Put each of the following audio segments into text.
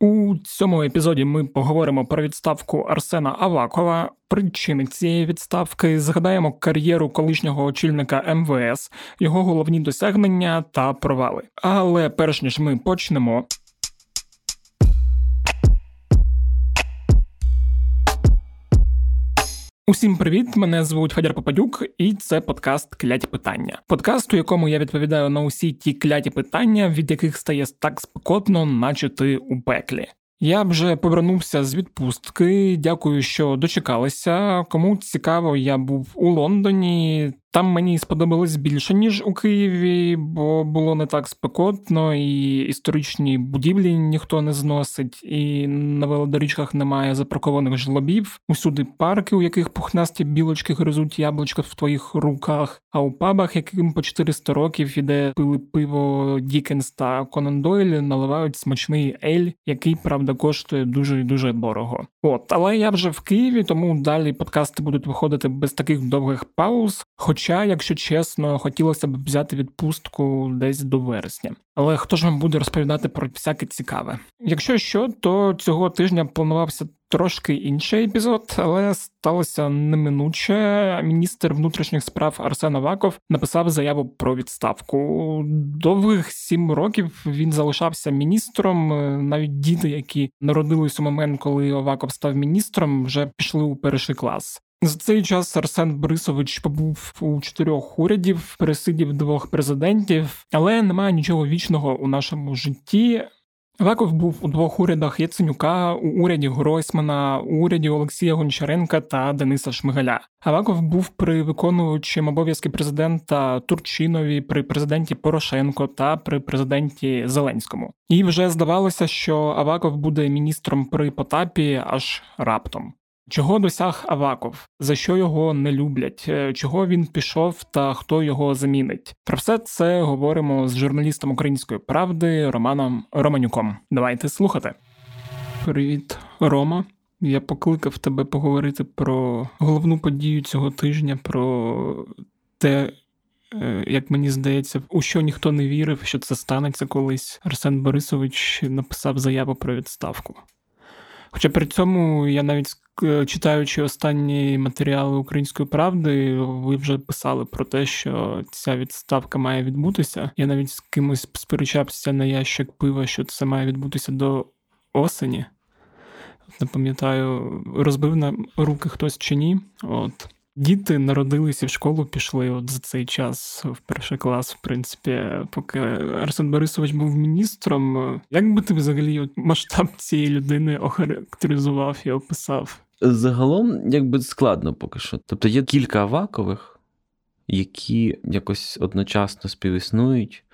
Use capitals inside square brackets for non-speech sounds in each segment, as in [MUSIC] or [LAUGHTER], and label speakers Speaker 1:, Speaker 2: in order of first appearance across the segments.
Speaker 1: У цьому епізоді ми поговоримо про відставку Арсена Авакова, причини цієї відставки, згадаємо кар'єру колишнього очільника МВС, його головні досягнення та провали. Але перш ніж ми почнемо. Усім привіт! Мене звуть Федір Попадюк, і це подкаст Кляті питання. Подкаст, у якому я відповідаю на усі ті кляті питання, від яких стає так спекотно, наче ти у пеклі. Я вже повернувся з відпустки. Дякую, що дочекалися. Кому цікаво, я був у Лондоні. Там мені сподобалось більше, ніж у Києві, бо було не так спекотно, і історичні будівлі ніхто не зносить, і на велодоріжках немає запаркованих жлобів. Усюди парки, у яких пухнасті білочки гризуть яблучка в твоїх руках. А у пабах, яким по 400 років і де пили пиво Дікенс та Конан Дойль, наливають смачний ель, який правда коштує дуже і дуже дорого. От, але я вже в Києві, тому далі подкасти будуть виходити без таких довгих пауз. Хоча, якщо чесно, хотілося б взяти відпустку десь до вересня. Але хто ж вам буде розповідати про всяке цікаве? Якщо що, то цього тижня планувався трошки інший епізод, але сталося неминуче. Міністр внутрішніх справ Арсен Аваков написав заяву про відставку. Довгих сім років він залишався міністром. Навіть діти, які народились у момент, коли Аваков став міністром, вже пішли у перший клас. За цей час Арсен Борисович побув у чотирьох урядів, пересидів двох президентів, але немає нічого вічного у нашому житті. Аваков був у двох урядах Яценюка, у уряді Гройсмана, у уряді Олексія Гончаренка та Дениса Шмигаля. Аваков був при виконуючим обов'язки президента Турчинові, при президенті Порошенко та при президенті Зеленському. І вже здавалося, що Аваков буде міністром при Потапі аж раптом. Чого досяг Аваков, за що його не люблять, е, чого він пішов та хто його замінить? Про все це говоримо з журналістом української правди Романом Романюком. Давайте слухати. Привіт, Рома. Я покликав тебе поговорити про головну подію цього тижня, про те, е, як мені здається, у що ніхто не вірив, що це станеться колись. Арсен Борисович написав заяву про відставку. Хоча при цьому я навіть читаючи останні матеріали Української правди, ви вже писали про те, що ця відставка має відбутися. Я навіть з кимось сперечався на ящик пива, що це має відбутися до осені. Не пам'ятаю, розбив на руки хтось чи ні. От. Діти народилися в школу, пішли от за цей час в перший клас, в принципі, поки Арсен Борисович був міністром. Як би ти взагалі от масштаб цієї людини охарактеризував і описав?
Speaker 2: Загалом, якби складно поки що. Тобто є кілька авакових, які якось одночасно співіснують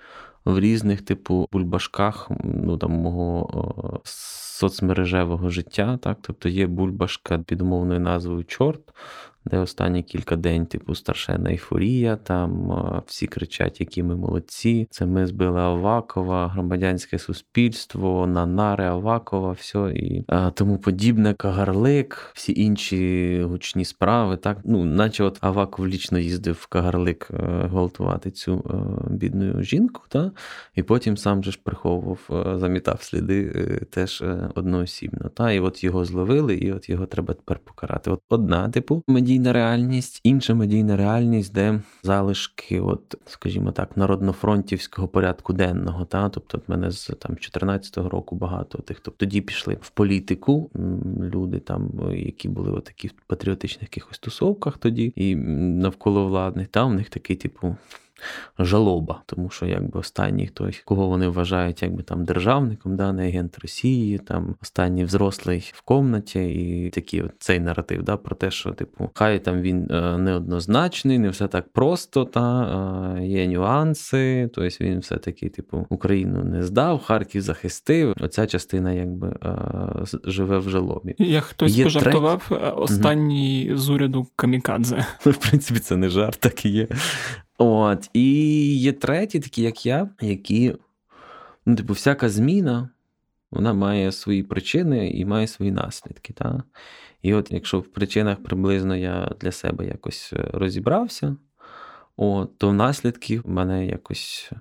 Speaker 2: в різних, типу, бульбашках ну, там, мого соцмережевого життя. Так? Тобто є бульбашка під умовною назвою Чорт, де останні кілька день, типу, старшена ейфорія, там всі кричать, які ми молодці. Це ми збили Авакова, громадянське суспільство, Нанари Авакова, все і тому подібне, Кагарлик, всі інші гучні справи. Так, ну, наче от Аваков лічно їздив в Кагарлик е, гвалтувати цю е, бідну жінку, та? і потім сам же ж приховував, е, замітав сліди теж одноосібно. Та? І от його зловили, і от його треба тепер покарати. От одна, типу, медійна медійна реальність, інша медійна реальність, де залишки, от, скажімо так, народнофронтівського порядку денного. Та? Тобто, в мене з там 14-го року багато тих, хто тоді пішли в політику. Люди там, які були в патріотичних якихось тусовках тоді, і навколо владних, там в них такий, типу жалоба, тому що якби останній хтось, кого вони вважають якби там державником, да, не агент Росії, там останній взрослий в комнаті, і такий от цей наратив да, про те, що типу, хай там він е, неоднозначний, не все так просто, та е, є нюанси. Тобто він все-таки, типу, Україну не здав, Харків захистив. Оця частина якби е, живе в жалобі.
Speaker 1: Як хтось є пожартував трек... останній угу. з уряду Камікадзе. [LAUGHS]
Speaker 2: В принципі, це не жарт, так і є. От, І є треті, такі, як я, які, ну, типу, всяка зміна, вона має свої причини і має свої наслідки. Та? І от якщо в причинах приблизно я для себе якось е, розібрався, от, то наслідки в мене якось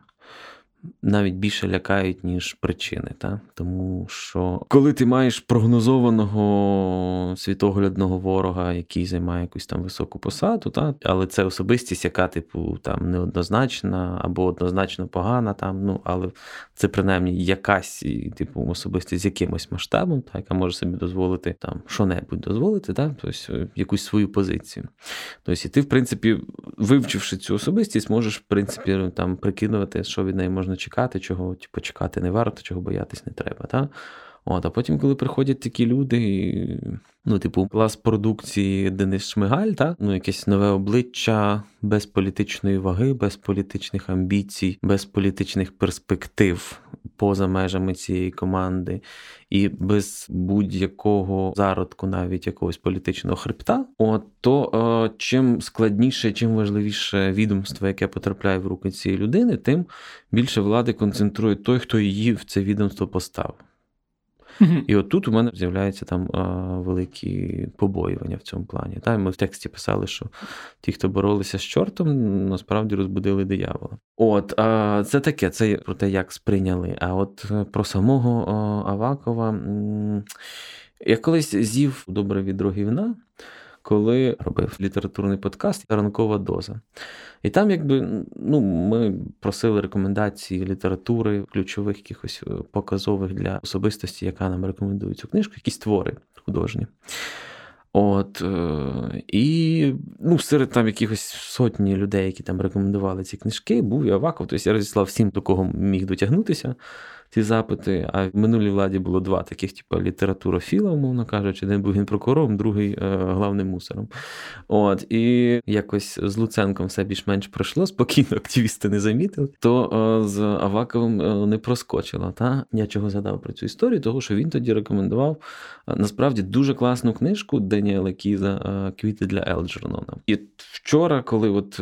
Speaker 2: навіть більше лякають, ніж причини. Та? Тому що коли ти маєш прогнозованого світоглядного ворога, який займає якусь там високу посаду, та? але це особистість, яка, типу, там неоднозначна або однозначно погана, там, ну, але це принаймні якась типу, особистість з якимось масштабом, та, яка може собі дозволити там що-небудь дозволити, та? тобто якусь свою позицію. Тобто, і ти, в принципі, вивчивши цю особистість, можеш, в принципі, там прикидувати, що від неї можна чекати, чого типу, чекати не варто, чого боятись не треба. Та? От, А потім, коли приходять такі люди, ну, типу, клас продукції Денис Шмигаль, та? ну, якесь нове обличчя без політичної ваги, без політичних амбіцій, без політичних перспектив поза межами цієї команди, і без будь-якого зародку, навіть якогось політичного хребта, от то е, чим складніше, чим важливіше відомство, яке потрапляє в руки цієї людини, тим більше влади концентрує той, хто її в це відомство поставив. Mm-hmm. І от тут у мене з'являються там великі побоювання в цьому плані. Та? Ми в тексті писали, що ті, хто боролися з чортом, насправді розбудили диявола. От, а, це таке, це про те, як сприйняли. А от е, про самого Авакова я колись з'їв добре від вина коли робив літературний подкаст Ранкова доза. І там, якби ну, ми просили рекомендації літератури, ключових якихось е, показових для особистості, яка нам рекомендує цю книжку, якісь твори художні. От, е, І ну, серед там якихось сотні людей, які там рекомендували ці книжки, був і Аваков. Тобто я розіслав всім, до кого міг дотягнутися ці запити. А в минулій владі було два таких, типу, літературофіла, умовно кажучи, один був генпрокурором, другий е, главним мусором. От, І якось з Луценком все більш-менш пройшло, спокійно, активісти не замітили, то е, з Аваковим е, не проскочило. Та? Я чого згадав про цю історію, тому що він тоді рекомендував насправді дуже класну книжку Даніела Кіза Квіти для Елджернона. І вчора, коли от.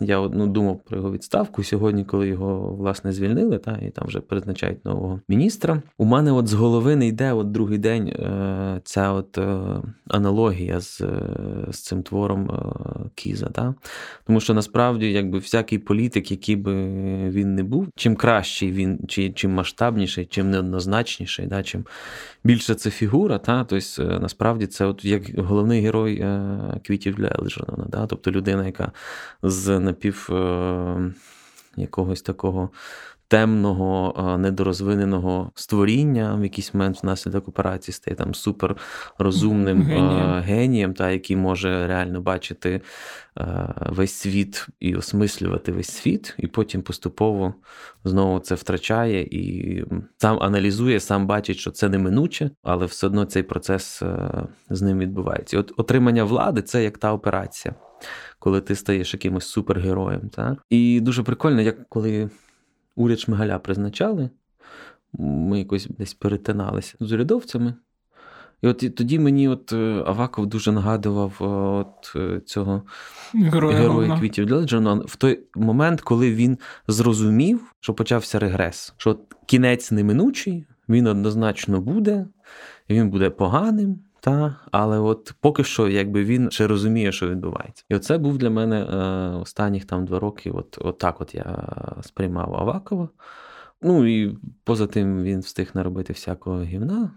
Speaker 2: Е, я ну, думав про його відставку. Сьогодні, коли його власне звільнили, та і там вже призначають нового міністра. У мене от з голови не йде от другий день е, ця от е, аналогія з е, з цим твором Кіза. Та? Тому що насправді, якби всякий політик, який би він не був, чим кращий він, чи чим масштабніший, чим неоднозначніший, да, чим більше це фігура, та тобто насправді це от як головний герой квітів для Елджернона, да? тобто людина, яка з напів е, якогось такого темного, е, недорозвиненого створіння, в якийсь момент внаслідок операції стає там супер розумним е, генієм, генієм та, який може реально бачити весь світ і осмислювати весь світ, і потім поступово знову це втрачає і сам аналізує, сам бачить, що це неминуче, але все одно цей процес з ним відбувається. От Отримання влади це як та операція коли ти стаєш якимось супергероєм. Так? І дуже прикольно, як коли уряд Шмигаля призначали, ми якось десь перетиналися з урядовцями. І от тоді мені от е, Аваков дуже нагадував е, от е, цього героя, героя квітів Леджена в той момент, коли він зрозумів, що почався регрес, що кінець неминучий, він однозначно буде, він буде поганим. Та, але от поки що, якби він ще розуміє, що відбувається. І оце був для мене е, останніх там два роки. От, от так от я сприймав Авакова. Ну і поза тим він встиг наробити всякого гівна,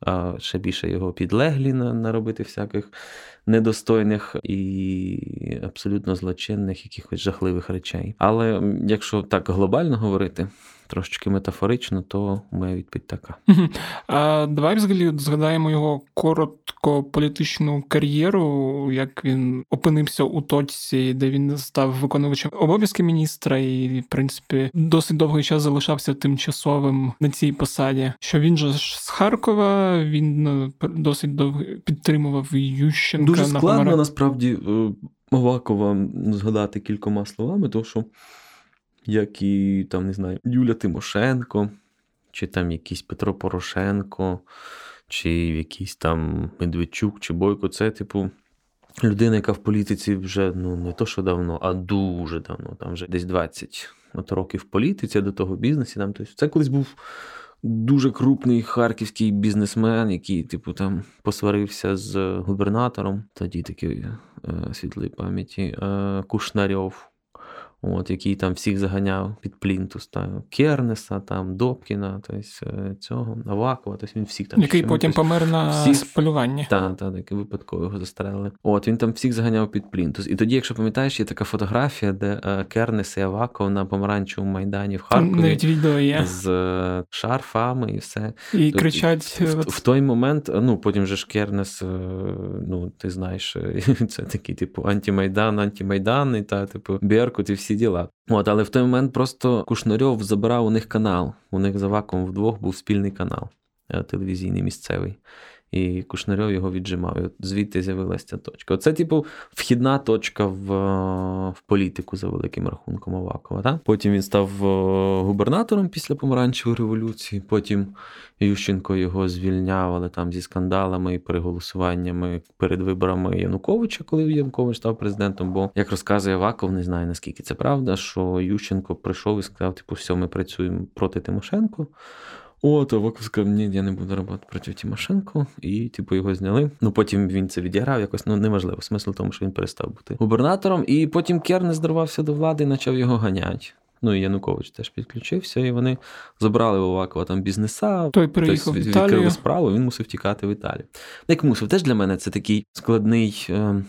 Speaker 2: а ще більше його підлеглі наробити всяких недостойних і абсолютно злочинних, якихось жахливих речей. Але якщо так глобально говорити, трошечки метафорично, то моя відповідь така.
Speaker 1: А Давай взагалі згадаємо його коротко політичну кар'єру, як він опинився у точці, де він став виконувачем обов'язки міністра, і, в принципі, досить довгий час залишався тимчасовим на цій посаді. Що він же з Харкова, він е, досить довго підтримував Ющенка.
Speaker 2: Дуже складно на насправді е, Овакова згадати кількома словами, тому що як і там, не знаю, Юля Тимошенко, чи там якийсь Петро Порошенко, чи якийсь там Медведчук, чи Бойко. Це, типу, людина, яка в політиці вже ну, не то, що давно, а дуже давно, там вже десь 20 от років в політиці, до того бізнесі. Там, тобто Це колись був. Дуже крупний харківський бізнесмен, який, типу, там посварився з губернатором, тоді такий е, світлої пам'яті е, Кушнарьов. От, який там всіх заганяв під Плінтус, та, Кернеса, там, Добкіна, тобто, цього, Авакова, тобто він всіх там.
Speaker 1: Який потім тобто, помер на всіх... спалюванні.
Speaker 2: Так, так, так, випадково його застрелили. От, він там всіх заганяв під Плінтус. І тоді, якщо пам'ятаєш, є така фотографія, де е, Кернес і Аваков на помаранчевому майдані в Харкові
Speaker 1: навіть відео є.
Speaker 2: з е, шарфами і все.
Speaker 1: І тобто, кричать.
Speaker 2: В, в, в той момент, ну, потім же ж Кернес, ну, ти знаєш, [LAUGHS] це такий, типу, антимайдан, антимайдан, і та, типу, Беркут і всі діла. От, але в той момент просто Кушнарьов забирав у них канал. У них за ваком вдвох був спільний канал е, телевізійний місцевий і Кушнарьов його віджимав. І от Звідти з'явилася ця точка. Оце, типу, вхідна точка в в політику за великим рахунком Авакова. Так? Потім він став е, губернатором після помаранчевої революції. Потім Ющенко його звільняв, але там зі скандалами і переголосуваннями перед виборами Януковича, коли Янукович став президентом. Бо, як розказує Аваков, не знаю наскільки це правда, що Ющенко прийшов і сказав: типу, все, ми працюємо проти Тимошенко. От, а сказав, ні, я не буду робити проти Тимошенко, і типу його зняли. Ну потім він це відіграв, якось ну неважливо. Смисл в тому, що він перестав бути губернатором. І потім Кернес здорвався до влади і почав його ганяти. Ну і Янукович теж підключився, і вони забрали у Авакова там бізнеса.
Speaker 1: Той переїхав в Італію.
Speaker 2: справу, він мусив тікати в Італію. Як мусив, теж для мене це такий складний. Е-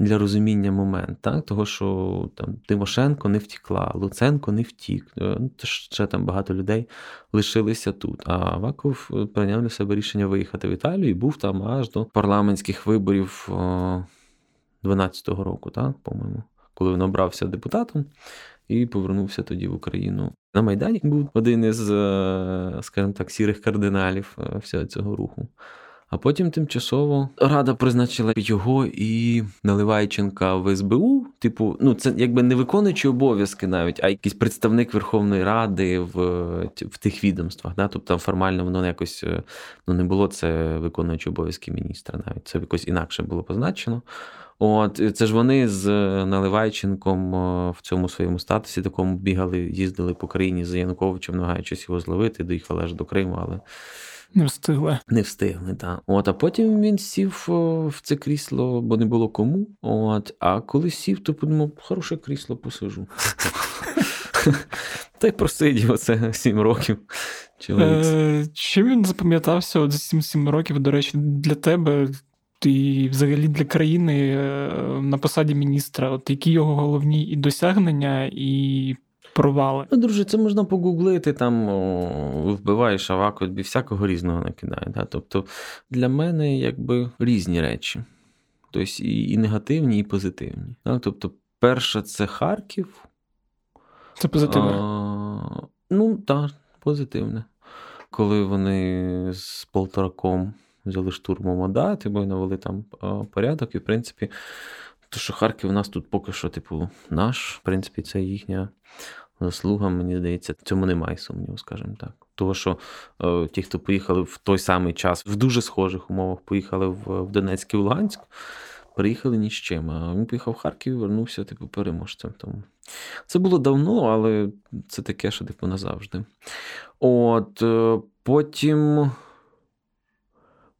Speaker 2: для розуміння момент, так? того, що там Тимошенко не втікла, Луценко не втік. Е, ну, ще там багато людей лишилися тут. А Аваков е, прийняв для себе рішення виїхати в Італію і був там аж до парламентських виборів 12-го року, так, по-моєму, коли він обрався депутатом. І повернувся тоді в Україну. На Майдані був один із, е, скажімо так, сірих кардиналів всього цього руху. А потім тимчасово рада призначила його і Наливайченка в СБУ. Типу, ну це якби не виконуючи обов'язки навіть, а якийсь представник Верховної Ради в в тих відомствах. Да? Тобто формально воно якось е, ну, не було це виконуючи обов'язки міністра. Навіть це якось інакше було позначено. От це ж вони з Наливайченком е, в цьому своєму статусі такому бігали, їздили по країні за Януковичем, намагаючись його зловити, доїхали аж до Криму, але.
Speaker 1: Не встигли.
Speaker 2: Не встигли, так. От, а потім він сів в це крісло, бо не було кому. От, А коли сів, то подумав, хороше крісло посижу. [LAUGHS] Та й просидів оце 7 років.
Speaker 1: Е, чим він запам'ятався от за 7-7 років, до речі, для тебе і взагалі для країни е, на посаді міністра? От Які його головні і досягнення, і провали.
Speaker 2: Ну, друже, це можна погуглити, там о, вбиваєш аваку, тобі всякого різного накидає. Да? Тобто для мене якби різні речі. Тобто і, і негативні, і позитивні. Да? Тобто, перше, це Харків.
Speaker 1: Це позитивне?
Speaker 2: А, ну, так, позитивне. Коли вони з Полтораком взяли штурмом ОДА, типу, навели там порядок, і в принципі. То, що Харків у нас тут поки що, типу, наш, в принципі, це їхня заслуга, мені здається, цьому немає сумніву, скажімо так. Того, що е, ті, хто поїхали в той самий час, в дуже схожих умовах, поїхали в, в Донецьк і в Луганськ, приїхали ні з чим. А він поїхав в Харків і вернувся, типу, переможцем. Тому це було давно, але це таке, що типу назавжди. От е, потім.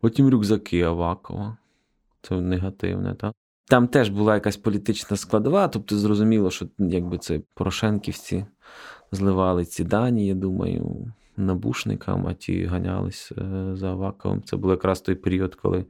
Speaker 2: Потім рюкзаки Авакова. Це негативне, так? Там теж була якась політична складова, тобто зрозуміло, що якби це Порошенківці зливали ці дані, я думаю, набушникам, а ті ганялись е, за Аваковим. Це був якраз той період, коли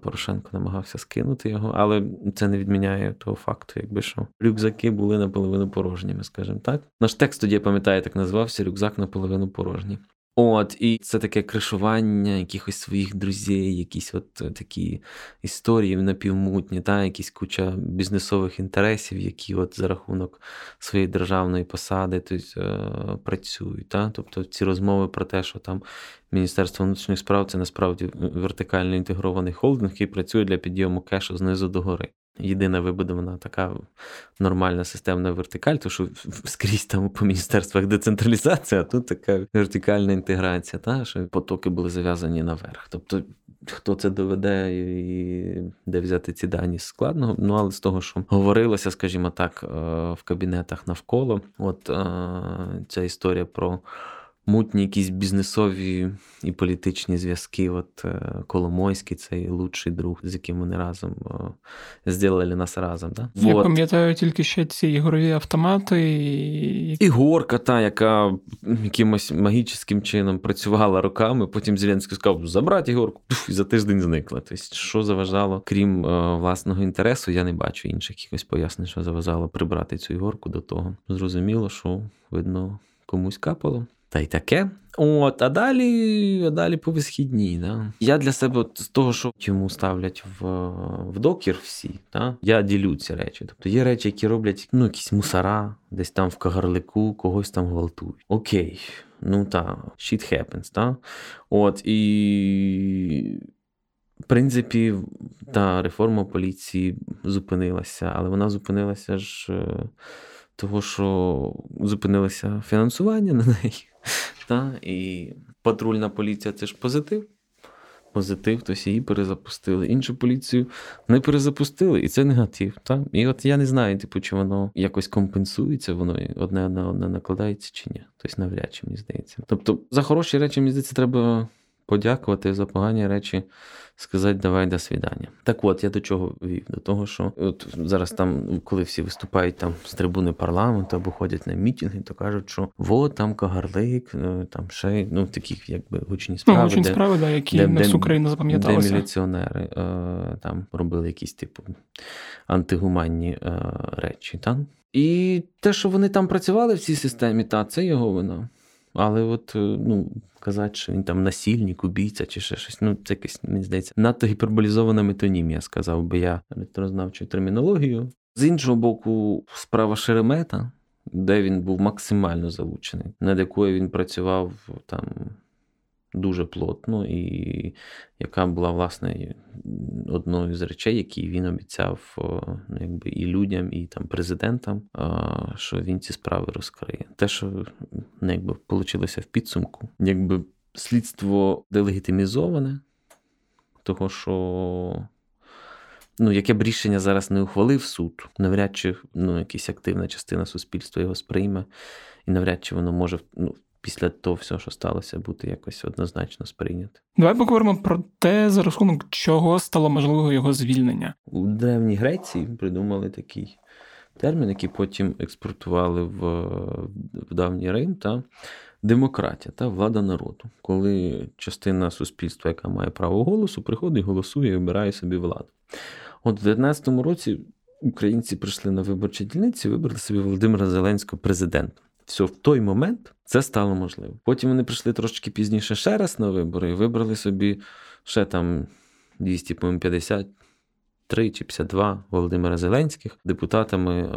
Speaker 2: Порошенко намагався скинути його, але це не відміняє того факту, якби що рюкзаки були наполовину порожніми, скажімо так. Наш текст тоді я пам'ятаю, так назвався Рюкзак наполовину порожній. От, і це таке кришування якихось своїх друзів, якісь от е, такі історії напівмутні, та, якісь куча бізнесових інтересів, які от за рахунок своєї державної посади тобто, працюють. Та? Тобто ці розмови про те, що там Міністерство внутрішніх справ це насправді вертикально інтегрований холдинг, який працює для підйому кешу знизу до гори єдина вибудована така нормальна системна вертикаль, тому що скрізь там по міністерствах децентралізація, а тут така вертикальна інтеграція, та, що потоки були зав'язані наверх. Тобто, хто це доведе і де взяти ці дані складно. Ну, але з того, що говорилося, скажімо так, е, в кабінетах навколо, от е, ця історія про мутні якісь бізнесові і політичні зв'язки. От е, Коломойський, цей лучший друг, з яким вони разом зробили нас разом. Да?
Speaker 1: Я вот. пам'ятаю тільки ще ці ігрові автомати. І...
Speaker 2: і горка, та, яка якимось магічним чином працювала роками. Потім Зеленський сказав, забрати ігорку, і за тиждень зникла. Тобто, що заважало, крім е, власного інтересу, я не бачу інших якихось пояснень, що заважало прибрати цю ігорку до того. Зрозуміло, що видно комусь капало. Та й таке. От, а далі а далі по висхідній. Да? Я для себе от, з того, що йому ставлять в в докір всі, да? я ділю ці речі. Тобто є речі, які роблять ну, якісь мусора, десь там в кагарлику, когось там гвалтують. Окей, ну та, shit happens, да? От, і. В принципі, та реформа поліції зупинилася, але вона зупинилася ж е, того, що зупинилося фінансування на неї. Та? І патрульна поліція це ж позитив. Позитив, тобто її перезапустили. Іншу поліцію не перезапустили, і це негатив. Та? І от я не знаю, типу, чи воно якось компенсується, воно одне на одне накладається чи ні. Тобто навряд чи мені здається. Тобто, за хороші речі, мені здається, треба подякувати, за погані речі сказати давай до свідання. Так от я до чого вів? До того, що от зараз там, коли всі виступають там з трибуни парламенту або ходять на мітинги, то кажуть, що вот там Кагарлик, е, там ще ну таких якби гучні справи.
Speaker 1: Ну, гучні де, справи, да, які де, не всю країну запам'яталися.
Speaker 2: Де міліціонери е, там робили якісь типу антигуманні е, речі. Та? І те, що вони там працювали в цій системі, та це його вина. Але от е, ну, казати, що він там насильник, убійця чи ще щось, ну це якесь, мені здається, надто гіперболізована метонімія, сказав би я електрознавчу термінологію. З іншого боку, справа Шеремета, де він був максимально залучений, над якою він працював там дуже плотно, і яка була, власне, одною з речей, які він обіцяв ну, якби і людям, і там президентам, що він ці справи розкриє. Те, що ну, якби вийшло в підсумку, якби слідство делегітимізоване, того, що. Ну, яке б рішення зараз не ухвалив суд, навряд чи ну, якась активна частина суспільства його сприйме, і навряд чи воно може ну, після того всього, що сталося, бути якось однозначно сприйняти.
Speaker 1: Давай поговоримо про те, за рахунок чого стало можливо його звільнення.
Speaker 2: У Древній Греції придумали такий термін, який потім експортували в, в давній Рим та демократія та влада народу, коли частина суспільства, яка має право голосу, приходить, голосує і обирає собі владу. От в 19 році українці прийшли на виборчі дільниці, вибрали собі Володимира Зеленського президентом все в той момент це стало можливо. Потім вони прийшли трошки пізніше ще раз на вибори і вибрали собі ще там 253 чи 52 Володимира Зеленських депутатами е,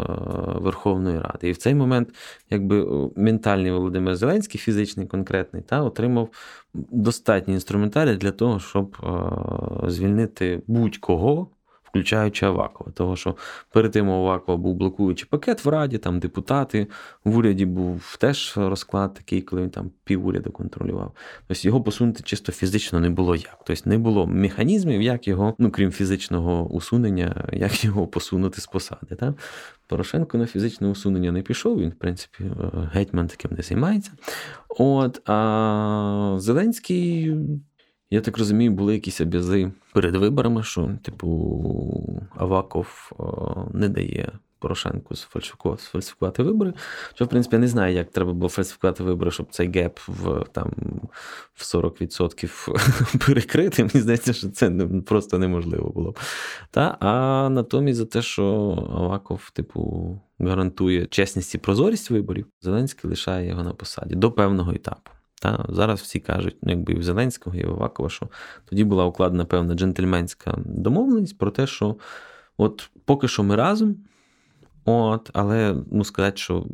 Speaker 2: Верховної Ради. І в цей момент, якби ментальний Володимир Зеленський, фізичний конкретний, та отримав достатній інструментарій для того, щоб е, звільнити будь-кого включаючи Авакова. Того, що перед тим у Авакова був блокуючий пакет в Раді, там депутати, в уряді був теж розклад такий, коли він там півуряду контролював. Тобто його посунути чисто фізично не було як. Тобто не було механізмів, як його, ну крім фізичного усунення, як його посунути з посади. Так? Порошенко на фізичне усунення не пішов, він, в принципі, е, гетьман таким не займається. От, А Зеленський я так розумію, були якісь обязи перед виборами, що, типу, Аваков не дає Порошенку сфальсифікувати вибори. Що, в принципі, я не знаю, як треба було фальсифікувати вибори, щоб цей геп в там в 40% [LAUGHS] перекрити. Мені здається, що це просто неможливо було. Та? А натомість за те, що Аваков, типу, гарантує чесність і прозорість виборів, Зеленський лишає його на посаді до певного етапу. Та Зараз всі кажуть, ну, якби і в Зеленського, і в Авакова, що тоді була укладена певна джентльменська домовленість про те, що от поки що ми разом, от, але ну, сказати, що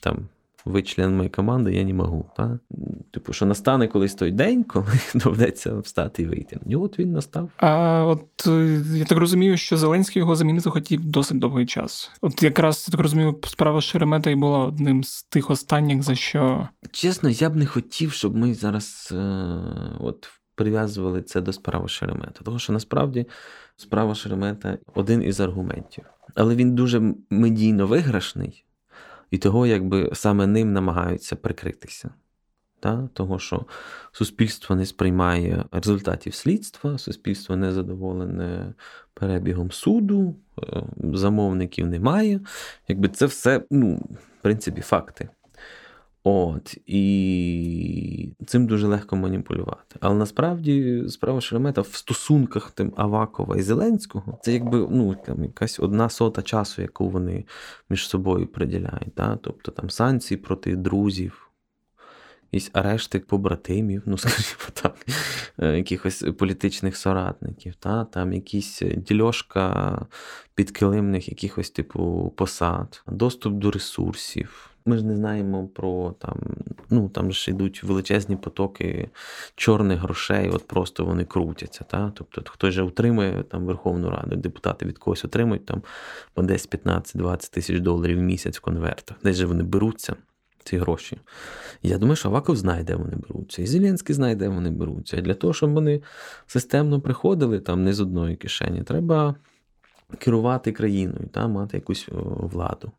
Speaker 2: там ви член моєї команди, я не можу. Та? Типу, що настане колись той день, коли [LAUGHS] доведеться встати і вийти. І от він настав.
Speaker 1: А от е, я так розумію, що Зеленський його замінити хотів досить довгий час. От якраз я так розумію, справа Шеремета і була одним з тих останніх, за що.
Speaker 2: Чесно, я б не хотів, щоб ми зараз е, от прив'язували це до справи Шеремета. Тому що насправді справа Шеремета один із аргументів. Але він дуже медійно виграшний і того, якби саме ним намагаються прикритися. Та? Того, що суспільство не сприймає результатів слідства, суспільство не задоволене перебігом суду, е, замовників немає. Якби це все, ну, в принципі, факти. От, І цим дуже легко маніпулювати. Але насправді справа Шеремета в стосунках тим Авакова і Зеленського це якби ну, там, якась одна сота часу, яку вони між собою приділяють. Та? Тобто там санкції проти друзів якісь арешти побратимів, ну, [LAUGHS] скажімо так, е, якихось політичних соратників, та? там якісь дільошка підкилимних якихось типу посад, доступ до ресурсів. Ми ж не знаємо про там, ну там ж йдуть величезні потоки чорних грошей, от просто вони крутяться. Та? Тобто хтось же утримує там Верховну Раду, депутати від когось отримують там по десь 15-20 тисяч доларів в місяць в конвертах. Десь же вони беруться ці гроші. Я думаю, що Аваков знає, де вони беруться. І Зеленський знає, де вони беруться. І для того, щоб вони системно приходили там не з одної кишені, треба керувати країною, та, мати якусь владу.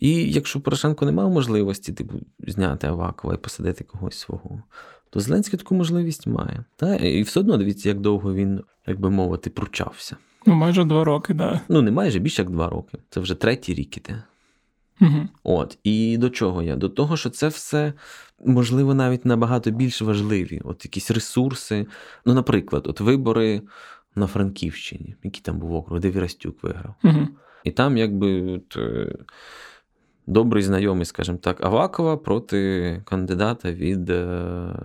Speaker 2: І якщо Порошенко не мав можливості типу, зняти Авакова і посадити когось свого, то Зеленський таку можливість має. Та? І все одно дивіться, як довго він, як би мовити, пручався.
Speaker 1: Ну, майже два роки, так. Да.
Speaker 2: Ну, не майже більше як два роки. Це вже третій рік іде.
Speaker 1: Угу.
Speaker 2: От і до чого я? До того, що це все можливо навіть набагато більш важливі. От якісь ресурси. Ну, наприклад, от вибори на Франківщині, який там був округ, де Вірастюк виграв.
Speaker 1: Угу.
Speaker 2: І там, якби от, е, добрий знайомий, скажімо так, Авакова проти кандидата від е,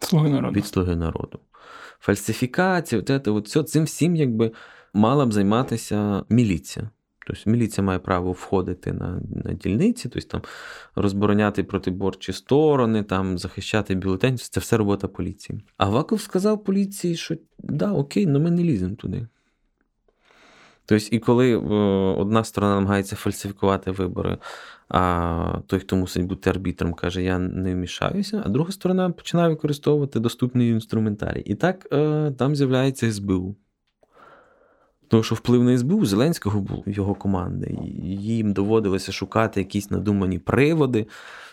Speaker 1: Слуги народу.
Speaker 2: Від Слуги народу. Фальсифікація, от це, от, цим всім якби мала б займатися міліція. Тобто міліція має право входити на на дільниці, тобто там розбороняти протиборчі сторони, там захищати бюлетень. Це все робота поліції. А Ваков сказав поліції, що да, окей, але ми не ліземо туди. Тобто, і коли одна сторона намагається фальсифікувати вибори, а той, хто мусить бути арбітром, каже, я не вмішаюся, а друга сторона починає використовувати доступний інструментарій. І так е, там з'являється СБУ. Тому що вплив на СБУ Зеленського був його команди. Їм доводилося шукати якісь надумані приводи,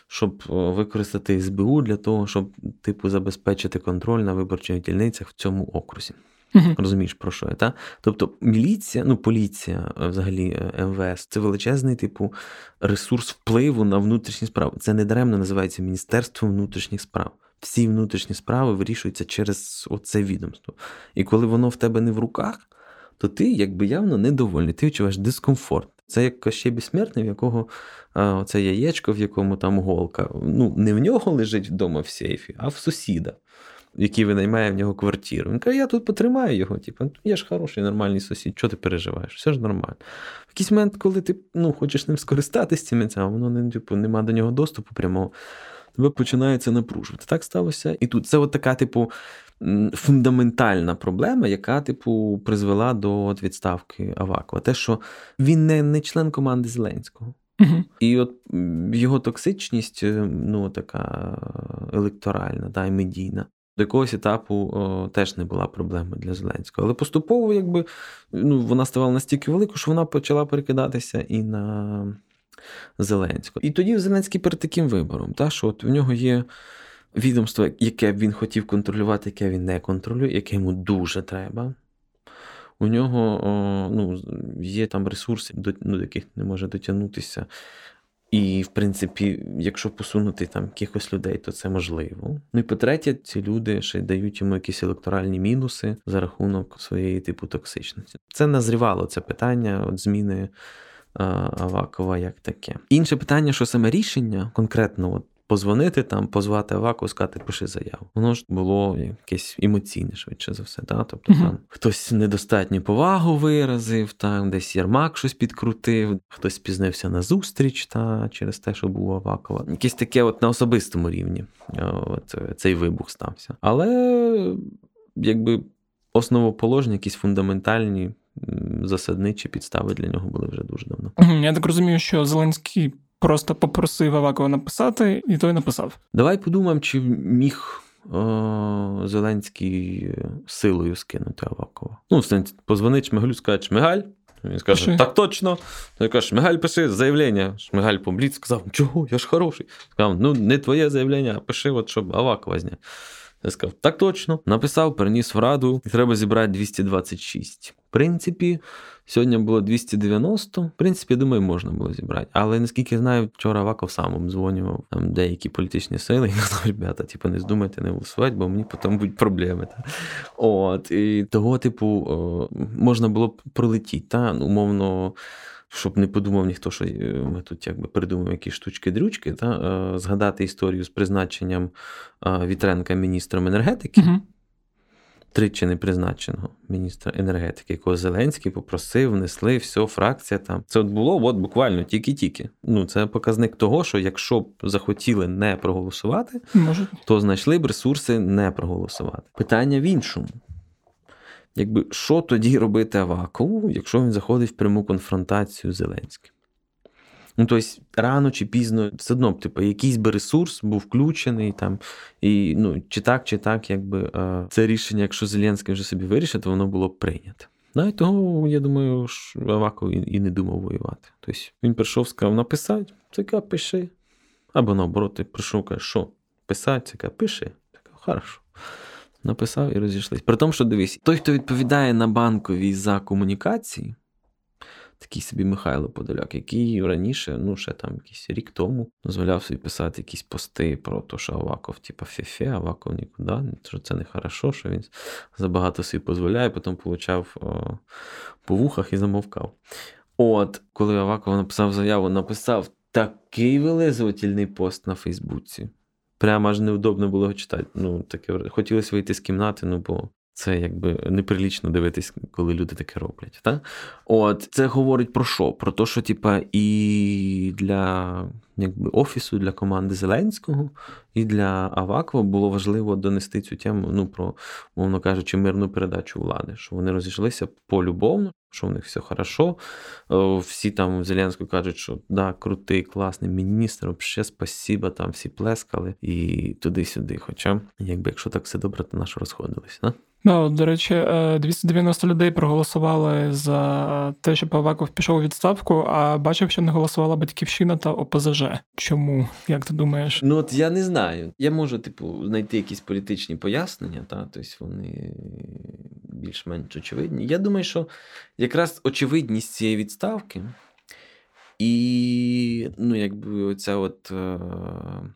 Speaker 2: щоб використати СБУ для того, щоб типу забезпечити контроль на виборчих дільницях в цьому окрузі.
Speaker 1: Uh
Speaker 2: Розумієш, про що я? Та? Тобто міліція, ну поліція, взагалі е, МВС, це величезний типу ресурс впливу на внутрішні справи. Це не даремно називається Міністерство внутрішніх справ. Всі внутрішні справи вирішуються через оце відомство. І коли воно в тебе не в руках то ти якби явно недовольний, ти відчуваєш дискомфорт. Це як ще безсмертний, в якого а, це яєчко, в якому там голка. Ну, не в нього лежить вдома в сейфі, а в сусіда, який винаймає в нього квартиру. Він каже, я тут потримаю його. Типу, я ж хороший, нормальний сусід, що ти переживаєш? Все ж нормально. В якийсь момент, коли ти ну, хочеш ним скористатися цим, а воно не типу, нема до нього доступу прямого, тебе починається напружувати. Так сталося. І тут це от така, типу, фундаментальна проблема, яка, типу, призвела до от відставки Авакова. Те, що він не, не член команди Зеленського.
Speaker 1: Угу.
Speaker 2: І от його токсичність, е, ну, така електоральна, да, і медійна. До якогось етапу о, теж не була проблемою для Зеленського. Але поступово, якби ну, вона ставала настільки великою, що вона почала перекидатися і на Зеленського. І тоді Зеленський перед таким вибором, та, що от в нього є відомство, яке він хотів контролювати, яке він не контролює, яке йому дуже треба. У нього ну, є там ресурси, до, ну, яких не може дотягнутися. І, в принципі, якщо посунути там якихось людей, то це можливо. Ну і по-третє, ці люди ще й дають йому якісь електоральні мінуси за рахунок своєї типу токсичності. Це назрівало це питання от зміни Авакова як таке. Інше питання, що саме рішення конкретно от позвонити там, позвати Аваку, сказати, пиши заяву. Воно ж було якесь емоційне, швидше за все. Та? Тобто uh-huh. там хтось недостатню повагу виразив, там десь Ярмак щось підкрутив, хтось спізнився на зустріч та через те, що був Авакова. Якесь таке, от на особистому рівні от, цей вибух стався. Але якби основоположні, якісь фундаментальні. Засадничі підстави для нього були вже дуже давно.
Speaker 1: Я так розумію, що Зеленський просто попросив Авакова написати, і той написав.
Speaker 2: Давай подумаємо, чи міг о, Зеленський силою скинути Авакова. Ну, в сенсі, позвонить Шмигалю, скаже, Шмигаль, Він скаже, пиши. так точно. Ти кажеш, Шмигаль, пиши заявлення. Шмигаль поблід сказав, чого, я ж хороший. Сказав, ну не твоє заявлення, а пиши, от, щоб Авакова зняти. Я сказав, так точно. Написав, переніс в раду, і треба зібрати 226. Принципі, сьогодні було 290. В принципі, я думаю, можна було зібрати. Але наскільки знаю, вчора Аваков сам обдзвонював там деякі політичні сили [LAUGHS] і казав, ребята, типу, не здумайте не голосувати, бо мені потім будуть проблеми. Та. От, І того, типу, можна було б пролетіти. Та? Умовно щоб не подумав ніхто, що е, ми тут якби придумаємо якісь штучки-дрючки, та, е, згадати історію з призначенням Вітренка міністром енергетики. Угу. Тричі не призначеного міністра енергетики, якого Зеленський попросив, внесли, все, фракція там. Це от було от буквально тільки-тільки. Ну, Це показник того, що якщо б захотіли не проголосувати, Може. то знайшли б ресурси не проголосувати. Питання в іншому. Якби що тоді робити Авакову, якщо він заходить в пряму конфронтацію з Зеленським? Ну, тобто, рано чи пізно, все одно, типу, якийсь би ресурс був включений там, і ну, чи так, чи так, якби це рішення, якщо Зеленський вже собі вирішить, то воно було б прийнято. Навіть того, я думаю, Аваков і, і не думав воювати. Тобто він прийшов, сказав написати, це пиши. Або наоборот, прийшов, каже, що писати, це пиши. Так, хорошо написав і розійшлись. При тому, що дивись, той, хто відповідає на банковій за комунікації, такий собі Михайло Подоляк, який раніше, ну ще там якийсь рік тому, дозволяв собі писати якісь пости про те, що Аваков, типа фе-фе, Аваков нікуди, що це не хорошо, що він забагато собі дозволяє, потім получав по вухах і замовкав. От, коли Аваков написав заяву, написав такий вилизувательний пост на Фейсбуці прямо аж неудобно було читати. Ну, таке хотілося вийти з кімнати, ну бо це якби неприлічно дивитись, коли люди таке роблять. Та? От це говорить про що? Про те, що типа і для якби, офісу, для команди Зеленського, і для Авакова було важливо донести цю тему, ну про, мовно кажучи, мирну передачу влади, що вони розійшлися полюбовно, що в них все хорошо. Всі там в Зеленську кажуть, що да, крутий, класний міністр, ще спасіба, там всі плескали і туди-сюди. Хоча, якби якщо так все добре, то наш розходились. Да?
Speaker 1: Ну, до речі, 290 е, людей проголосували за те, щоб Аваков пішов у відставку, а бачив, що не голосувала батьківщина та ОПЗЖ. Чому? Як ти думаєш?
Speaker 2: Ну от я не знаю. Я можу, типу, знайти якісь політичні пояснення, та тобто вони більш-менш очевидні. Я думаю, що якраз очевидність цієї відставки. І ну, якби оця от е,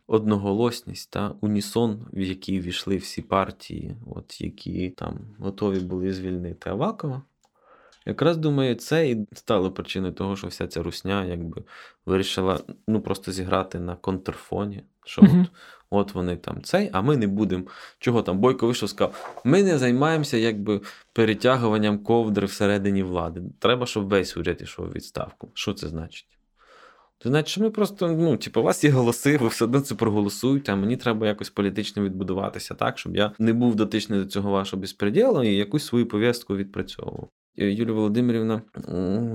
Speaker 2: одноголосність та унісон, в який війшли всі партії, от які там готові були звільнити Авакова. Якраз думаю, це і стало причиною того, що вся ця русня якби вирішила ну, просто зіграти на контрфоні. Що uh-huh. от от вони там цей, а ми не будемо. Чого там? Бойко вийшов сказав, ми не займаємося якби перетягуванням ковдри всередині влади. Треба, щоб весь уряд ішов у відставку. Що це значить? Це значить, ми просто, ну, типу, у вас є голоси, ви все одно це проголосуєте, а мені треба якось політично відбудуватися так, щоб я не був дотичний до цього вашого безпреділу і якусь свою пов'язку відпрацьовував. Юлія Володимирівна,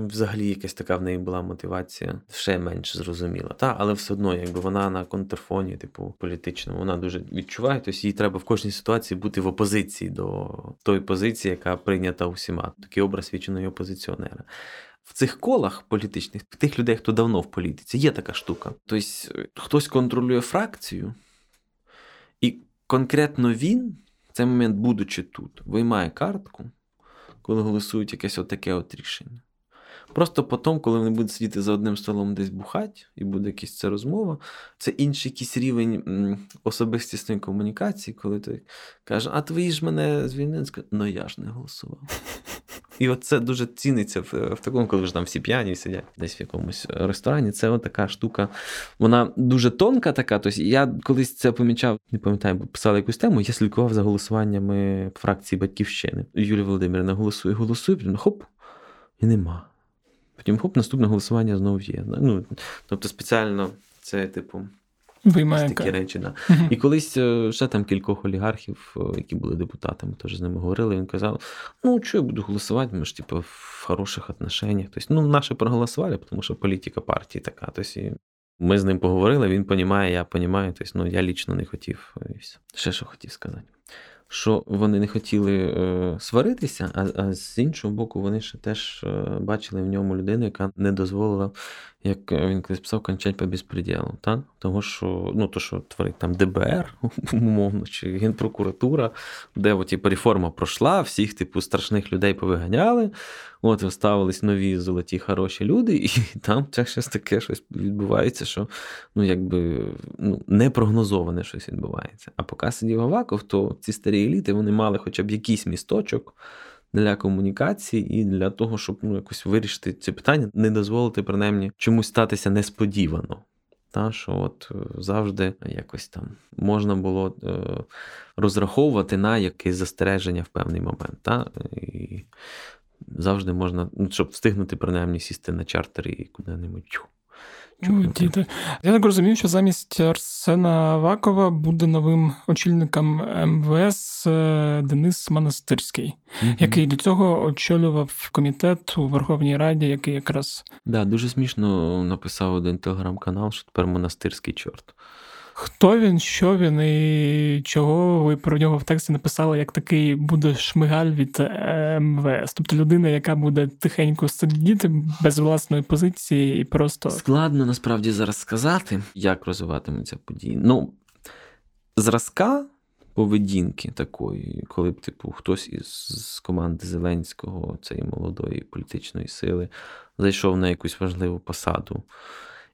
Speaker 2: взагалі якась така в неї була мотивація, ще менш зрозуміла. Та, але все одно, якби вона на контрфоні, типу, політичному, вона дуже відчуває, тобто їй треба в кожній ситуації бути в опозиції до тої позиції, яка прийнята усіма. Такий образ віченого опозиціонера. В цих колах політичних, тих людей, хто давно в політиці, є така штука. Тобто хтось контролює фракцію, і конкретно він, в цей момент, будучи тут, виймає картку коли голосують якесь отаке от рішення. Просто потім, коли вони будуть сидіти за одним столом десь бухать, і буде якась ця розмова, це інший якийсь рівень особистісної комунікації, коли ти кажеш, а твої ж мене звільнили, ну я ж не голосував. І от це дуже ціниться в, в такому, коли вже там всі п'яні сидять десь в якомусь ресторані. Це от така штука, вона дуже тонка така. Тобто я колись це помічав, не пам'ятаю, писали якусь тему. Я слідкував за голосуваннями фракції Батьківщини. Юлія Володимирівна голосує, голосує, хоп, і нема. Потім хоп, наступне голосування знову є. Ну, Тобто спеціально це, типу.
Speaker 1: Виймає
Speaker 2: такі речі, да. Uh-huh. І колись е, ще там кількох олігархів, е, які були депутатами, теж з ними говорили. Він казав: ну, що я буду голосувати, ми ж типу, в хороших отношеннях. Тобто, ну, наші проголосували, тому що політика партії така. Тобто, ми з ним поговорили, він розуміє, я розумію. Тобто, ну, я лічно не хотів. І все. Ще що хотів сказати. Що вони не хотіли е, сваритися, а, а з іншого боку, вони ще теж е, бачили в ньому людину, яка не дозволила, як він колись писав, кончать по безпреділу. Так? Того, що ну, то, що творить там ДБР, [LAUGHS] умовно, чи Генпрокуратура, де от, типу, реформа пройшла, всіх типу страшних людей повиганяли. От вставились нові золоті хороші люди, [LAUGHS] і там щось таке щось відбувається, що ну, якби ну, непрогнозоване щось відбувається. А поки сидів Аваков, то ці старі еліти вони мали хоча б якийсь місточок для комунікації і для того, щоб ну, якось вирішити ці питання, не дозволити принаймні чомусь статися несподівано. Та, що от е, завжди якось там можна було е, розраховувати на якесь застереження в певний момент. Та? І завжди можна, ну, щоб встигнути принаймні сісти на чартер і куди-небудь.
Speaker 1: Діти. Я так розумію, що замість Арсена Авакова буде новим очільником МВС е, Денис Монастирський, mm який до цього очолював комітет у Верховній Раді, який якраз.
Speaker 2: Да, дуже смішно написав один телеграм-канал, що тепер монастирський чорт.
Speaker 1: Хто він, що він і чого ви про нього в тексті написали, як такий буде шмигаль від е, МВС? Тобто людина, яка буде тихенько сидіти без власної позиції і просто.
Speaker 2: Складно насправді зараз сказати, як розвиватимуться події. Ну, зразка поведінки такої, коли б, типу, хтось із команди Зеленського, цієї молодої політичної сили, зайшов на якусь важливу посаду.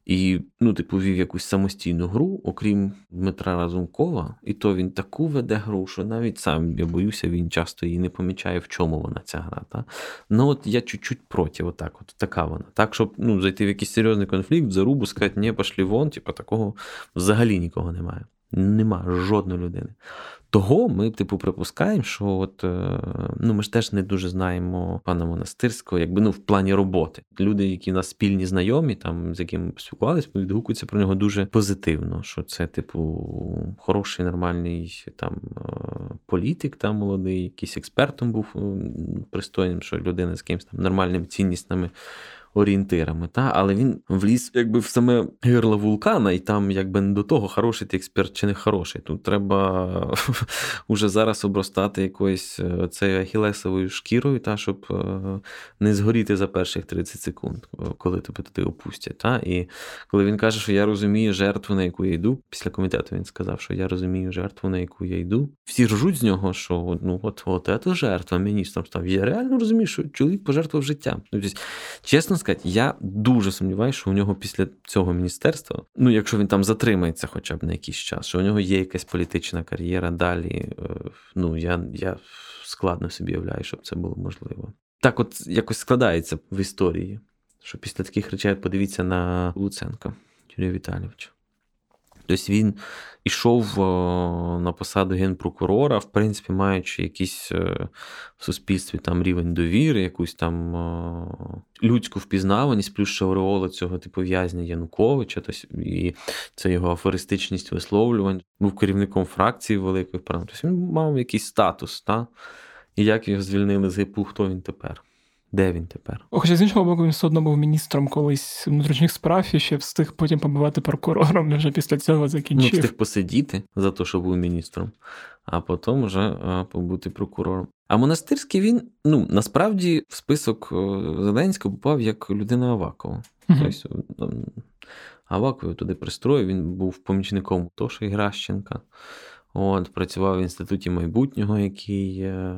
Speaker 2: І, ну, типу, вів якусь самостійну гру, окрім Дмитра Разумкова, і то він таку веде гру, що навіть сам я боюся, він часто її не помічає, в чому вона ця гра. Та? Ну от я чуть-чуть проти, отак, от така вона. Так, щоб ну, зайти в якийсь серйозний конфлікт, зарубу, сказати, ні, пошлі вон, типу, такого взагалі нікого немає. Нема жодної людини. Того ми, типу, припускаємо, що от е, ну ми ж теж не дуже знаємо пана монастирського, якби ну в плані роботи. Люди, які в нас спільні знайомі, там з якими спілкувалися, відгукуються про нього дуже позитивно. Що це, типу, хороший, нормальний там е, політик, там молодий, якийсь експертом був пристойним, що людина з якимось там нормальними ціннісними орієнтирами. Та? Але він вліз якби в саме гирло вулкана, і там якби не до того, хороший ти експерт чи не хороший. Тут треба [LAUGHS] уже зараз обростати якоюсь е, цією ахілесовою шкірою, та, щоб е, не згоріти за перших 30 секунд, е, коли тебе туди опустять. Та? І коли він каже, що я розумію жертву, на яку я йду, після комітету він сказав, що я розумію жертву, на яку я йду. Всі ржуть з нього, що ну от от це жертва міністром став. Я реально розумію, що чоловік пожертвував життям. Ну, чесно сказати, я дуже сумніваюся, що у нього після цього міністерства, ну якщо він там затримається хоча б на якийсь час, що у нього є якась політична кар'єра далі. Е, ну я, я складно собі уявляю, щоб це було можливо. Так, от якось складається в історії, що після таких речей подивіться на Луценка Юрія Віталійовича. Тобто він ішов на посаду генпрокурора, в принципі, маючи якийсь е, в суспільстві там рівень довіри, якусь там людську впізнаваність, плюс ще цього типу в'язня Януковича, тобто, і це його афористичність висловлювань, був керівником фракції великої Тобто Він мав якийсь статус, та? і як його звільнили з ГПУ, хто він тепер? Де він тепер?
Speaker 1: Хоча з іншого боку, він все одно був міністром колись внутрішніх справ і ще встиг потім побувати прокурором, [LAUGHS] вже після цього закінчив.
Speaker 2: Ну, встиг посидіти за те, що був міністром, а потім вже побути прокурором. А монастирський він ну насправді в список е, Зеленського попав як людина Авакова. Uh-huh. Тобто Аваков туди пристроїв, він був помічником Тоші Гращенка. От, Працював в інституті майбутнього, який е,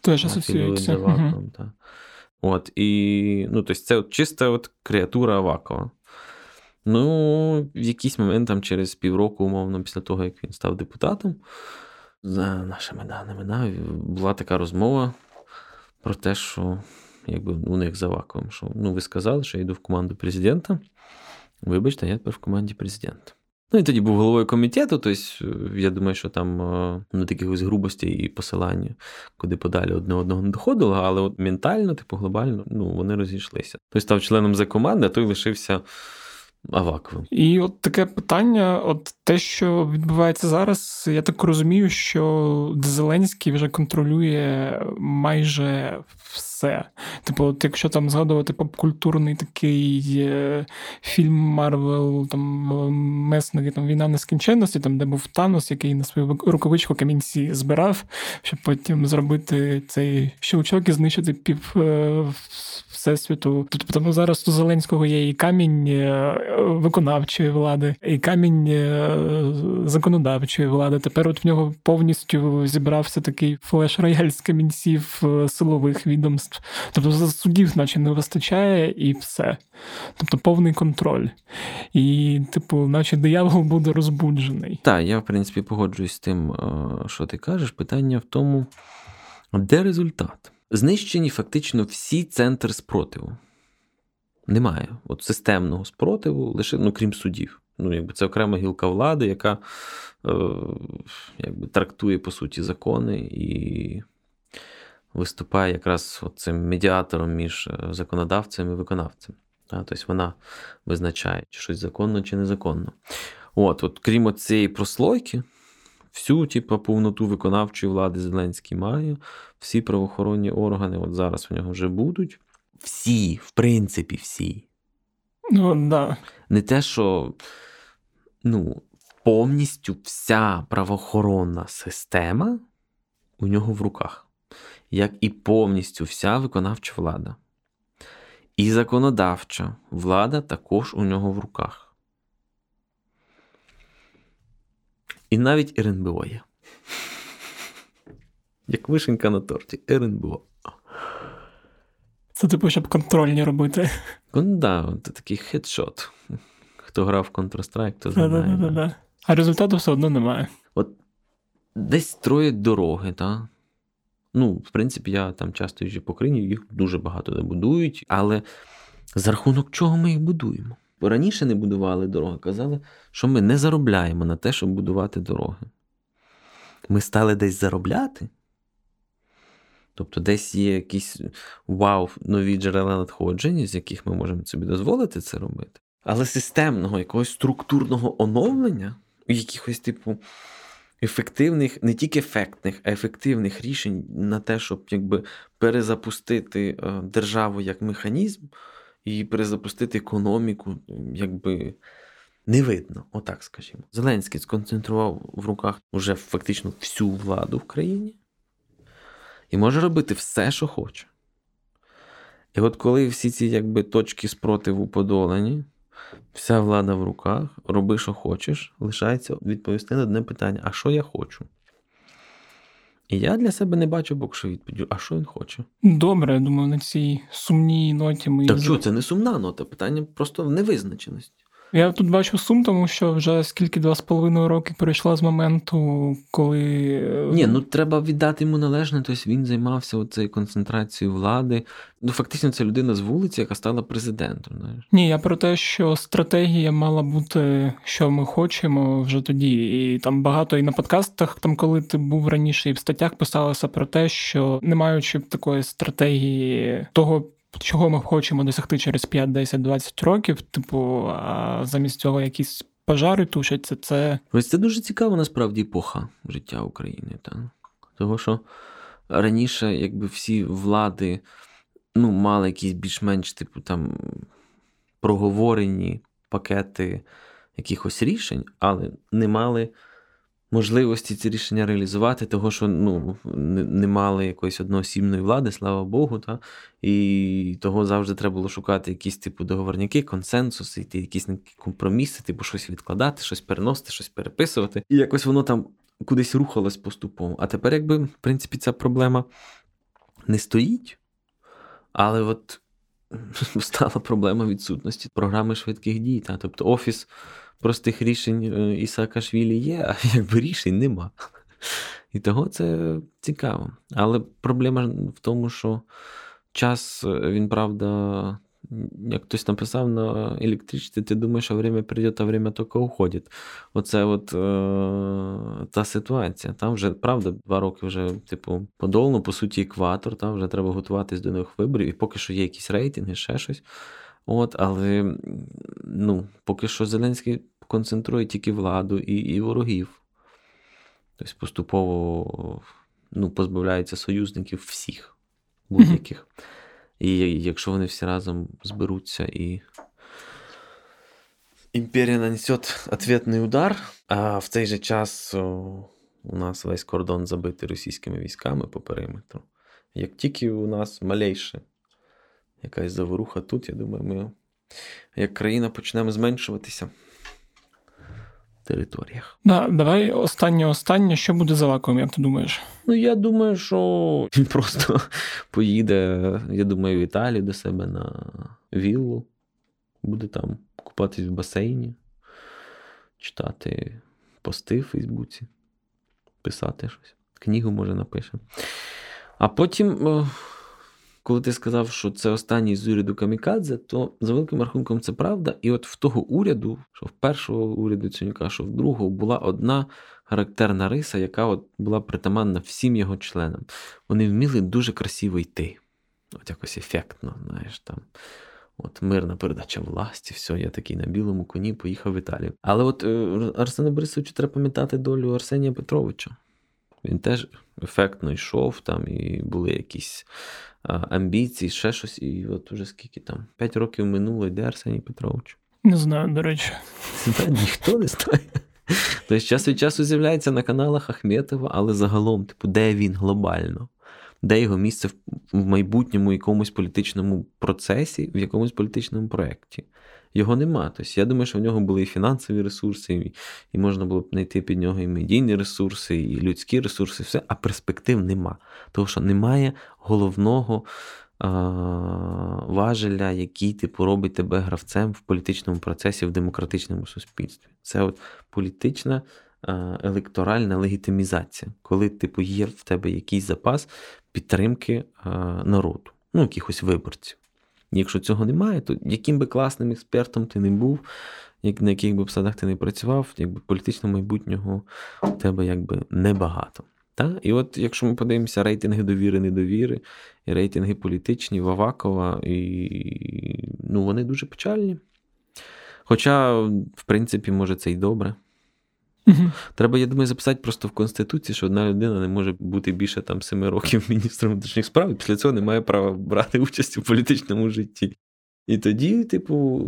Speaker 1: теж асоціюється. Uh-huh.
Speaker 2: От, і, ну, тобто це от чиста от креатура Авакова. Ну, в якийсь момент, там, через півроку, умовно, після того, як він став депутатом, за нашими даними, була така розмова про те, що якби у них за Аваковим, що ну, ви сказали, що я йду в команду президента. Вибачте, я тепер в команді президента. Ну і тоді був головою комітету, тобто я думаю, що там ну, таких ось грубостей і посилання, куди подалі одне одного не доходило, але от ментально, типу, глобально, ну, вони розійшлися. Той став членом за команди, а той лишився Аваковим.
Speaker 1: І от таке питання: от те, що відбувається зараз, я так розумію, що Зеленський вже контролює майже все. Типу, от якщо там згадувати попкультурний такий е, фільм Марвел, там месники там війна нескінченності, там де був Танос, який на свою рукавичку камінці збирав, щоб потім зробити цей щелчок і знищити пів е, всесвіту. Тобто тому зараз у Зеленського є і камінь е, виконавчої влади, і камінь е, законодавчої влади. Тепер от в нього повністю зібрався такий флеш-рояль з камінців е, силових відомств. Тобто судів, наче не вистачає, і все. Тобто повний контроль. І, типу, наче диявол буде розбуджений.
Speaker 2: Так, я в принципі погоджуюсь з тим, що ти кажеш. Питання в тому, де результат? Знищені фактично всі центри спротиву. Немає от системного спротиву, лише ну, крім судів. Ну, якби Це окрема гілка влади, яка е, якби, трактує, по суті, закони і виступає якраз цим медіатором між е, законодавцем і виконавцем. Тобто вона визначає, чи щось законно, чи незаконно. От, от Крім цієї прослойки, всю типу, повноту виконавчої влади Зеленський має, всі правоохоронні органи от зараз в нього вже будуть. Всі, в принципі, всі.
Speaker 1: Ну, да.
Speaker 2: Не те, що ну, повністю вся правоохоронна система у нього в руках, як і повністю вся виконавча влада. І законодавча влада також у нього в руках. І навіть РНБО є. Як вишенька на торті, РНБО.
Speaker 1: Це типу, щоб контрольні робити.
Speaker 2: Ну, да, це такий хедшот. Хто грав в Counter-Strike, то знає. Да, да, да,
Speaker 1: а результату все одно немає.
Speaker 2: От десь строять дороги, так? Ну, в принципі, я там часто їжджу по країні, їх дуже багато не будують, але за рахунок чого ми їх будуємо? Бо раніше не будували дороги, казали, що ми не заробляємо на те, щоб будувати дороги. Ми стали десь заробляти. Тобто, десь є якісь вау, нові джерела надходження, з яких ми можемо собі дозволити це робити. Але системного якогось структурного оновлення, якихось, типу, ефективних, не тільки ефектних, а ефективних рішень на те, щоб якби перезапустити е, державу як механізм і перезапустити економіку, якби не видно, отак скажімо. Зеленський сконцентрував в руках уже фактично всю владу в країні і може робити все, що хоче. І от коли всі ці якби, точки спротиву подолані, вся влада в руках, роби, що хочеш, лишається відповісти на одне питання: а що я хочу? І я для себе не бачу поки що відповіді, а що він хоче.
Speaker 1: Добре, я думаю, на цій сумній ноті ми.
Speaker 2: Так що, це не сумна нота, питання просто в невизначеності.
Speaker 1: Я тут бачу сум, тому що вже скільки два з половиною роки пройшло з моменту, коли.
Speaker 2: Ні, ну треба віддати йому належне, тобто він займався цією концентрацією влади. Ну, фактично, це людина з вулиці, яка стала президентом. знаєш.
Speaker 1: Ні, я про те, що стратегія мала бути, що ми хочемо вже тоді. І там багато і на подкастах, там, коли ти був раніше, і в статтях писалося про те, що не маючи такої стратегії того чого ми хочемо досягти через 5, 10, 20 років, типу, а замість цього якісь пожари тушаться, це.
Speaker 2: Ось це дуже цікава насправді епоха життя України. Так? Того, що раніше, якби всі влади ну, мали якісь більш-менш, типу, там проговорені пакети якихось рішень, але не мали можливості ці рішення реалізувати, того, що ну, не мали якоїсь одноосібної влади, слава Богу. Та? І того завжди треба було шукати якісь типу договорняки, консенсуси, йти якісь компроміси, типу щось відкладати, щось переносити, щось переписувати. І якось воно там кудись рухалось поступово. А тепер, якби, в принципі, ця проблема не стоїть, але от. [LAUGHS] Стала проблема відсутності програми швидких дій. Та? Тобто Офіс простих рішень е, Ісаакашвілі є, а [LAUGHS] якби рішень нема. І того це цікаво. Але проблема в тому, що час, е, він правда, як хтось написав на електричці, ти думаєш, що время прийде, а время тільки уходить. Оце от е, та ситуація. Там вже, правда, два роки вже, типу, подолно, по суті, екватор, там вже треба готуватись до нових виборів, і поки що є якісь рейтинги, ще щось. От, але ну, поки що Зеленський концентрує тільки владу і і ворогів. Тобто поступово ну, позбавляється союзників всіх будь-яких. І якщо вони всі разом зберуться і. Імперія нанесет ответний удар, а в цей же час у нас весь кордон забитий російськими військами по периметру. Як тільки у нас малейше якась заворуха тут, я думаю, ми як країна почнемо зменшуватися територіях.
Speaker 1: Да, Давай останнє останнє, що буде за лаком, як ти думаєш?
Speaker 2: Ну, я думаю, що він просто [LAUGHS] поїде, я думаю, в Італію до себе на віллу, буде там купатись в басейні, читати пости в Фейсбуці, писати щось. Книгу, може, напише. А потім, е, коли ти сказав, що це останній з уряду Камікадзе, то за великим рахунком це правда. І от в того уряду, що в першого уряду Цюнька, що в другого, була одна характерна риса, яка от була притаманна всім його членам. Вони вміли дуже красиво йти. От якось ефектно, знаєш, там. От мирна передача власті, все, я такий на білому коні поїхав в Італію. Але от е, Арсену Борисовичу треба пам'ятати долю Арсенія Петровича. Він теж ефектно йшов там, і були якісь а, амбіції, ще щось. І от уже скільки там? П'ять років минуло, йде Арсеній Петрович.
Speaker 1: Не знаю, до речі. [LAUGHS]
Speaker 2: Ніхто не знає. Тобто час від часу з'являється на каналах Ахметова, але загалом, типу, де він глобально? Де його місце в майбутньому якомусь політичному процесі, в якомусь політичному проєкті? Його нема. Тобто, я думаю, що в нього були і фінансові ресурси, і, і можна було б знайти під нього і медійні ресурси, і людські ресурси, все, а перспектив нема. Тому що немає головного а, важеля, який типу робить тебе гравцем в політичному процесі в демократичному суспільстві. Це от політична. Електоральна легітимізація, коли типу є в тебе якийсь запас підтримки народу, ну якихось виборців. Якщо цього немає, то яким би класним експертом ти не був, як на яких би посадах ти не працював, якби політичного майбутнього у тебе якби небагато. Та? І от якщо ми подивимося рейтинги довіри, недовіри, і рейтинги політичні, Вавакова, і ну, вони дуже печальні. Хоча, в принципі, може, це й добре. Угу. Треба, я думаю, записати просто в Конституції, що одна людина не може бути більше там семи років [LAUGHS] міністром внутрішніх справ, і після цього не має права брати участь у політичному житті. І тоді, типу,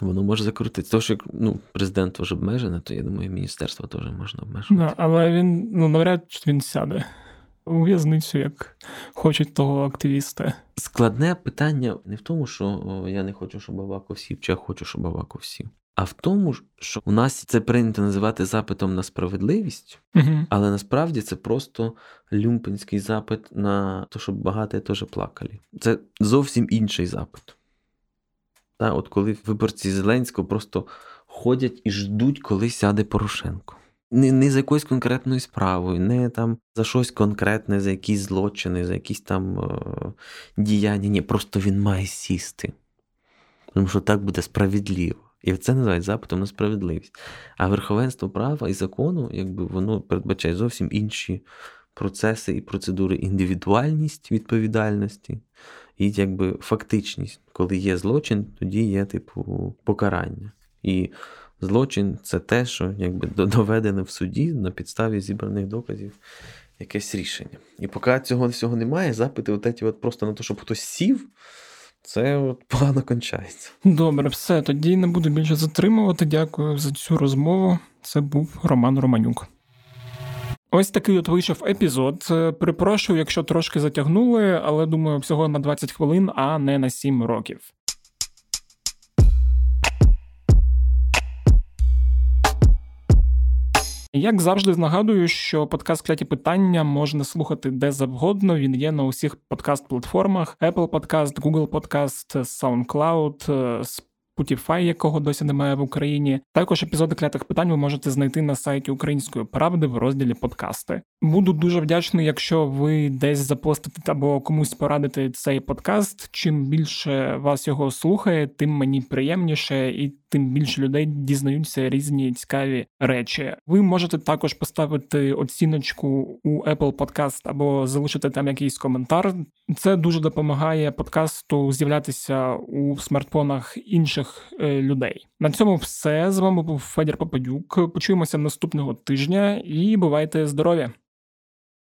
Speaker 2: воно може закрутитися. Тому що ну, президент теж обмежений, то я думаю, міністерство теж можна обмежити.
Speaker 1: Да, але він ну, навряд чи він сяде у в'язницю, як хочуть того активіста.
Speaker 2: Складне питання не в тому, що я не хочу, щоб Аваков сів, чи я хочу, щоб Аваков сів. А в тому, що у нас це прийнято називати запитом на справедливість,
Speaker 1: угу.
Speaker 2: але насправді це просто люмпенський запит на те, щоб багаті теж плакали. Це зовсім інший запит. Та, От коли виборці Зеленського просто ходять і ждуть, коли сяде Порошенко. Не не за якоюсь конкретною справою, не там за щось конкретне, за якісь злочини, за якісь там е- діяння. Ні, просто він має сісти. Тому що так буде справедливо. І це називають запитом на справедливість. А верховенство права і закону, якби воно передбачає зовсім інші процеси і процедури, індивідуальність відповідальності і якби фактичність. Коли є злочин, тоді є типу покарання. І злочин це те, що якби доведене в суді на підставі зібраних доказів якесь рішення. І поки цього всього немає, запити от, от просто на те, щоб хтось сів це от погано кончається.
Speaker 1: Добре, все. Тоді не буду більше затримувати. Дякую за цю розмову. Це був Роман Романюк. Ось такий от вийшов епізод. Припрошую, якщо трошки затягнули, але думаю, всього на 20 хвилин, а не на 7 років. Як завжди нагадую, що подкаст кляті питання можна слухати де завгодно. Він є на усіх подкаст-платформах: Apple Podcast, Google Podcast, SoundCloud, Spotify, якого досі немає в Україні. Також епізоди клятих питань ви можете знайти на сайті Української правди в розділі подкасти. Буду дуже вдячний, якщо ви десь запостите або комусь порадите цей подкаст. Чим більше вас його слухає, тим мені приємніше і тим більше людей дізнаються різні цікаві речі. Ви можете також поставити оціночку у Apple Podcast або залишити там якийсь коментар. Це дуже допомагає подкасту з'являтися у смартфонах інших е, людей. На цьому все з вами був Федір Попадюк. Почуємося наступного тижня і бувайте здорові!